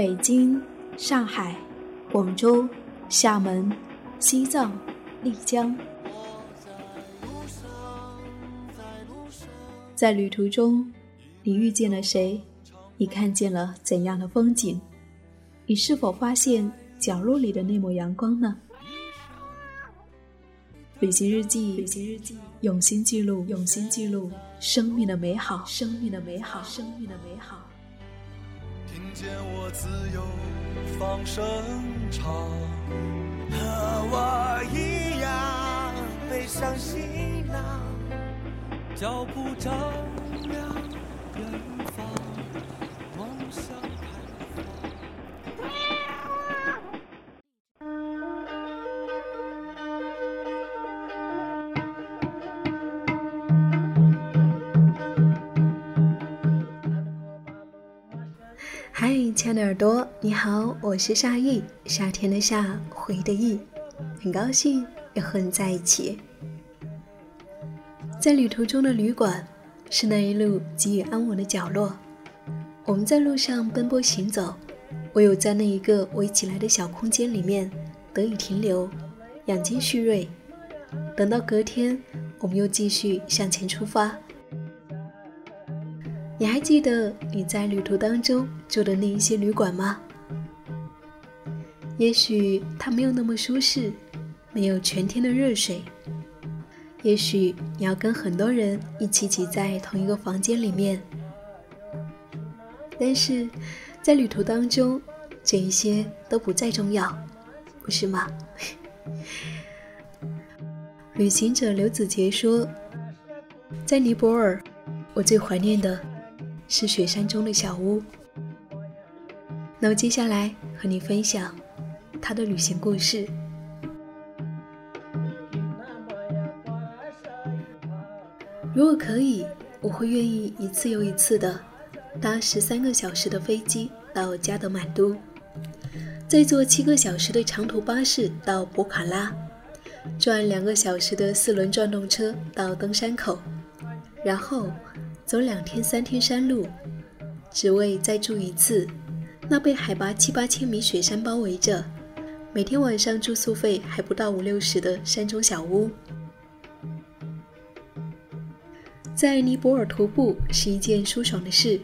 北京、上海、广州、厦门、西藏、丽江。在旅途中，你遇见了谁？你看见了怎样的风景？你是否发现角落里的那抹阳光呢？旅行日记，旅行日记，用心记录，用心记录生命的美好，生命的美好，生命的美好。听见我自由放声唱，和我一样背上行囊。脚步丈量远嗨，亲爱的耳朵，你好，我是夏意，夏天的夏，回的意，很高兴又和你在一起。在旅途中的旅馆，是那一路给予安稳的角落。我们在路上奔波行走，唯有在那一个围起来的小空间里面得以停留，养精蓄锐。等到隔天，我们又继续向前出发。你还记得你在旅途当中住的那一些旅馆吗？也许它没有那么舒适，没有全天的热水。也许你要跟很多人一起挤在同一个房间里面，但是在旅途当中，这一些都不再重要，不是吗？旅行者刘子杰说：“在尼泊尔，我最怀念的是雪山中的小屋。”那么接下来和你分享他的旅行故事。如果可以，我会愿意一次又一次的搭十三个小时的飞机到加德满都，再坐七个小时的长途巴士到博卡拉，转两个小时的四轮转动车到登山口，然后走两天三天山路，只为再住一次那被海拔七八千米雪山包围着，每天晚上住宿费还不到五六十的山中小屋。在尼泊尔徒步是一件舒爽的事，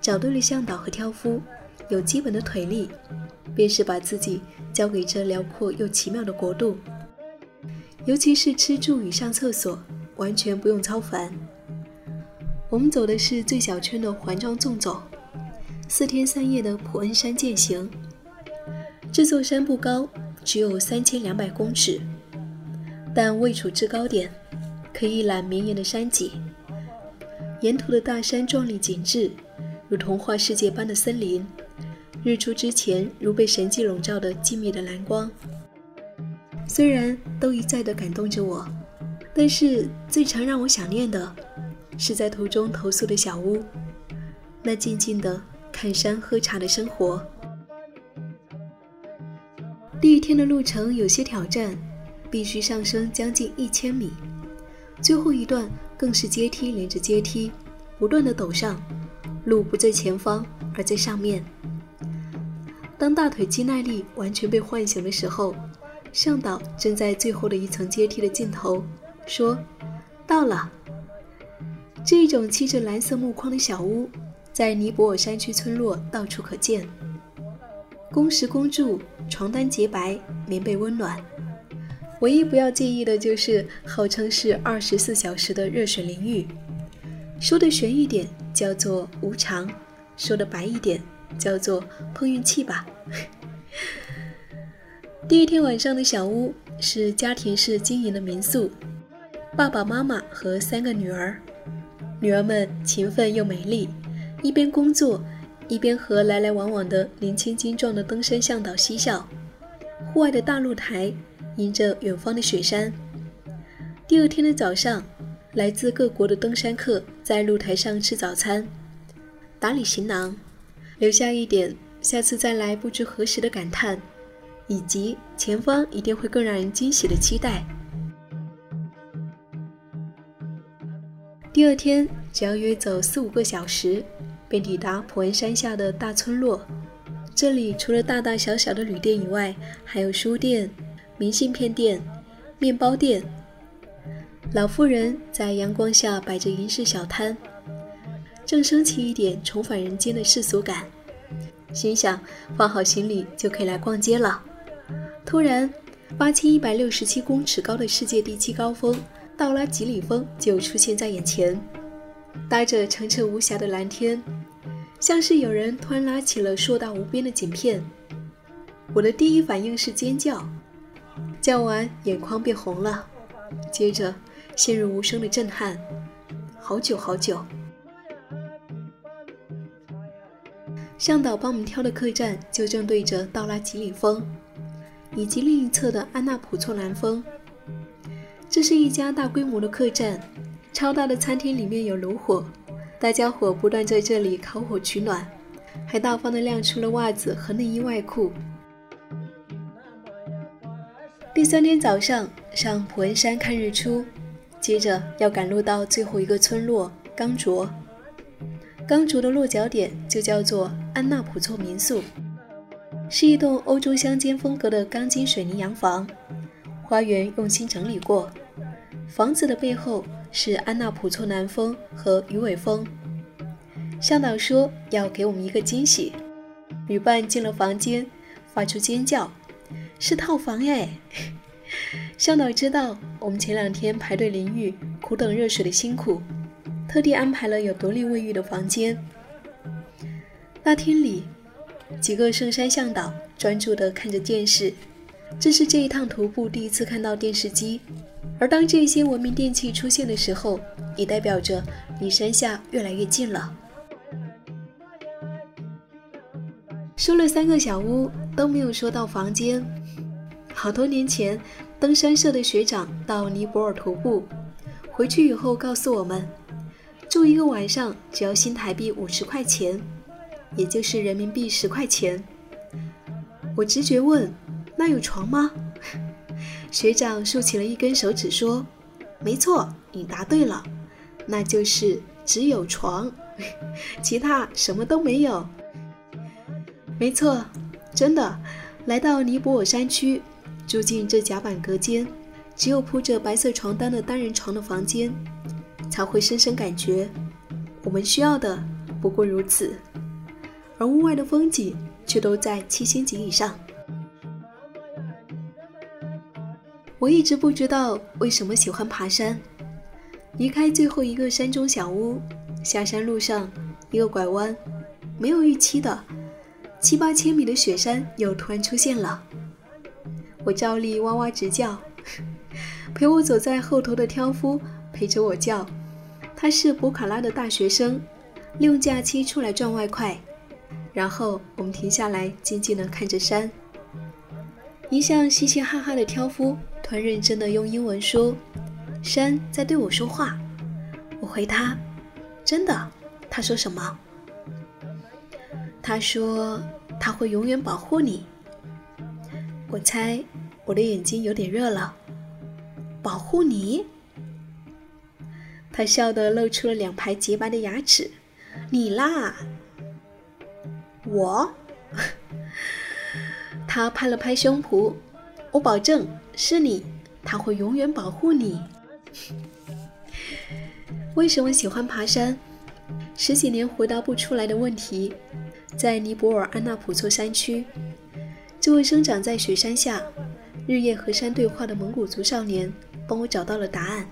找对了向导和挑夫，有基本的腿力，便是把自己交给这辽阔又奇妙的国度。尤其是吃住与上厕所，完全不用操烦。我们走的是最小圈的环状纵走，四天三夜的普恩山践行。这座山不高，只有三千两百公尺，但位处制高点，可一览绵延的山脊。沿途的大山壮丽景致，如童话世界般的森林，日出之前如被神迹笼罩的静谧的蓝光。虽然都一再的感动着我，但是最常让我想念的，是在途中投宿的小屋，那静静的看山喝茶的生活。第一天的路程有些挑战，必须上升将近一千米。最后一段更是阶梯连着阶梯，不断的陡上，路不在前方，而在上面。当大腿肌耐力完全被唤醒的时候，向导正在最后的一层阶梯的尽头说：“到了。”这种漆着蓝色木框的小屋，在尼泊尔山区村落到处可见，公食公住，床单洁白，棉被温暖。唯一不要介意的就是号称是二十四小时的热水淋浴，说的玄一点叫做无偿，说的白一点叫做碰运气吧。第一天晚上的小屋是家庭式经营的民宿，爸爸妈妈和三个女儿，女儿们勤奋又美丽，一边工作一边和来来往往的年轻精壮的登山向导嬉笑。户外的大露台。迎着远方的雪山。第二天的早上，来自各国的登山客在露台上吃早餐，打理行囊，留下一点下次再来不知何时的感叹，以及前方一定会更让人惊喜的期待。第二天只要约走四五个小时，便抵达普恩山下的大村落，这里除了大大小小的旅店以外，还有书店、明信片店、面包店。老妇人在阳光下摆着银饰小摊，正升起一点重返人间的世俗感。心想放好行李就可以来逛街了。突然，八千一百六十七公尺高的世界第七高峰——道拉吉里峰就出现在眼前，搭着澄澈无瑕的蓝天。像是有人突然拉起了硕大无边的景片，我的第一反应是尖叫，叫完眼眶变红了，接着陷入无声的震撼，好久好久。向导帮我们挑的客栈就正对着道拉吉里峰，以及另一侧的安纳普措南峰。这是一家大规模的客栈，超大的餐厅里面有炉火。大家伙不断在这里烤火取暖，还大方地晾出了袜子和内衣外裤。第三天早上上普恩山看日出，接着要赶路到最后一个村落刚卓。刚卓的落脚点就叫做安纳普措民宿，是一栋欧洲乡间风格的钢筋水泥洋房，花园用心整理过。房子的背后。是安娜普措南峰和鱼尾峰。向导说要给我们一个惊喜。旅伴进了房间，发出尖叫：“是套房哎！”向导知道我们前两天排队淋浴、苦等热水的辛苦，特地安排了有独立卫浴的房间。大厅里，几个圣山向导专注地看着电视。这是这一趟徒步第一次看到电视机。而当这些文明电器出现的时候，也代表着离山下越来越近了。说了三个小屋，都没有说到房间。好多年前，登山社的学长到尼泊尔徒步，回去以后告诉我们，住一个晚上只要新台币五十块钱，也就是人民币十块钱。我直觉问：那有床吗？学长竖起了一根手指说：“没错，你答对了，那就是只有床，其他什么都没有。”没错，真的，来到尼泊尔山区，住进这甲板隔间、只有铺着白色床单的单人床的房间，才会深深感觉，我们需要的不过如此，而屋外的风景却都在七星级以上。我一直不知道为什么喜欢爬山。离开最后一个山中小屋，下山路上一个拐弯，没有预期的，七八千米的雪山又突然出现了。我照例哇哇直叫，陪我走在后头的挑夫陪着我叫。他是博卡拉的大学生，利用假期出来赚外快。然后我们停下来，静静地看着山。一向嘻嘻哈哈的挑夫。很认真的用英文说：“山在对我说话。”我回他：“真的？”他说什么？他说他会永远保护你。我猜我的眼睛有点热了。保护你？他笑得露出了两排洁白的牙齿。你啦？我？他拍了拍胸脯。我保证。是你，他会永远保护你。为什么喜欢爬山？十几年回答不出来的问题。在尼泊尔安纳普措山区，这位生长在雪山下、日夜和山对话的蒙古族少年帮我找到了答案。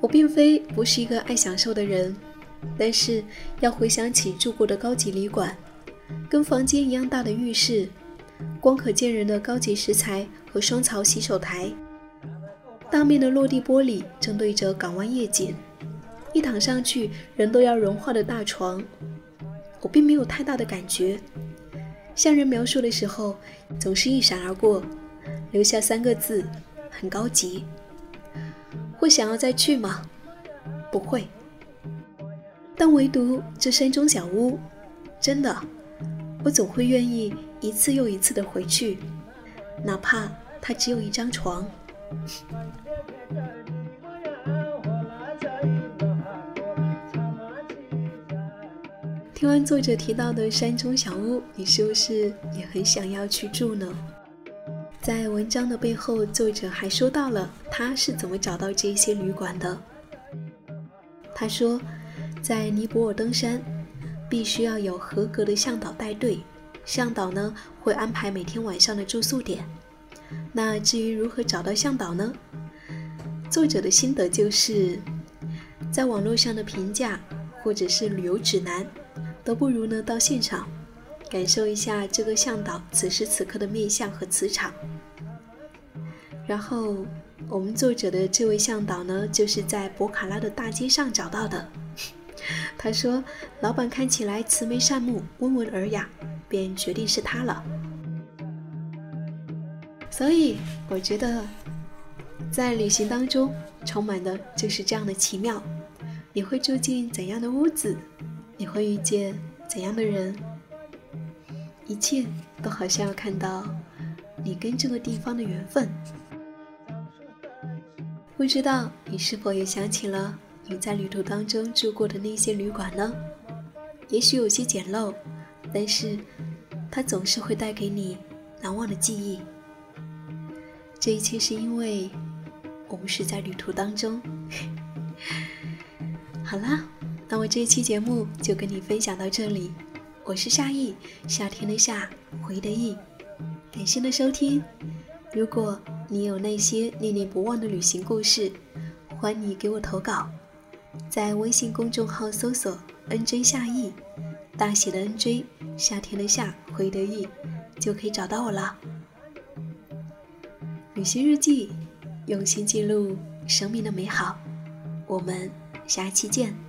我并非不是一个爱享受的人，但是要回想起住过的高级旅馆，跟房间一样大的浴室。光可见人的高级石材和双槽洗手台，大面的落地玻璃正对着港湾夜景，一躺上去人都要融化的大床，我并没有太大的感觉。向人描述的时候，总是一闪而过，留下三个字：很高级。会想要再去吗？不会。但唯独这山中小屋，真的，我总会愿意。一次又一次的回去，哪怕他只有一张床。听完作者提到的山中小屋，你是不是也很想要去住呢？在文章的背后，作者还说到了他是怎么找到这些旅馆的。他说，在尼泊尔登山，必须要有合格的向导带队，向导呢会安排每天晚上的住宿点。那至于如何找到向导呢？作者的心得就是，在网络上的评价或者是旅游指南，都不如呢到现场，感受一下这个向导此时此刻的面相和磁场。然后，我们作者的这位向导呢，就是在博卡拉的大街上找到的。他说，老板看起来慈眉善目、温文尔雅，便决定是他了。所以，我觉得，在旅行当中，充满的就是这样的奇妙。你会住进怎样的屋子？你会遇见怎样的人？一切都好像要看到你跟这个地方的缘分。不知道你是否也想起了你在旅途当中住过的那些旅馆呢？也许有些简陋，但是它总是会带给你难忘的记忆。这一切是因为我们是在旅途当中。好啦，那么这一期节目就跟你分享到这里。我是夏意，夏天的夏，回的意。感谢的收听。如果你有那些念念不忘的旅行故事，欢迎你给我投稿，在微信公众号搜索 “nj 夏意”，大写的 “nj”，夏天的夏，回的意，就可以找到我了。旅行日记，用心记录生命的美好。我们下期见。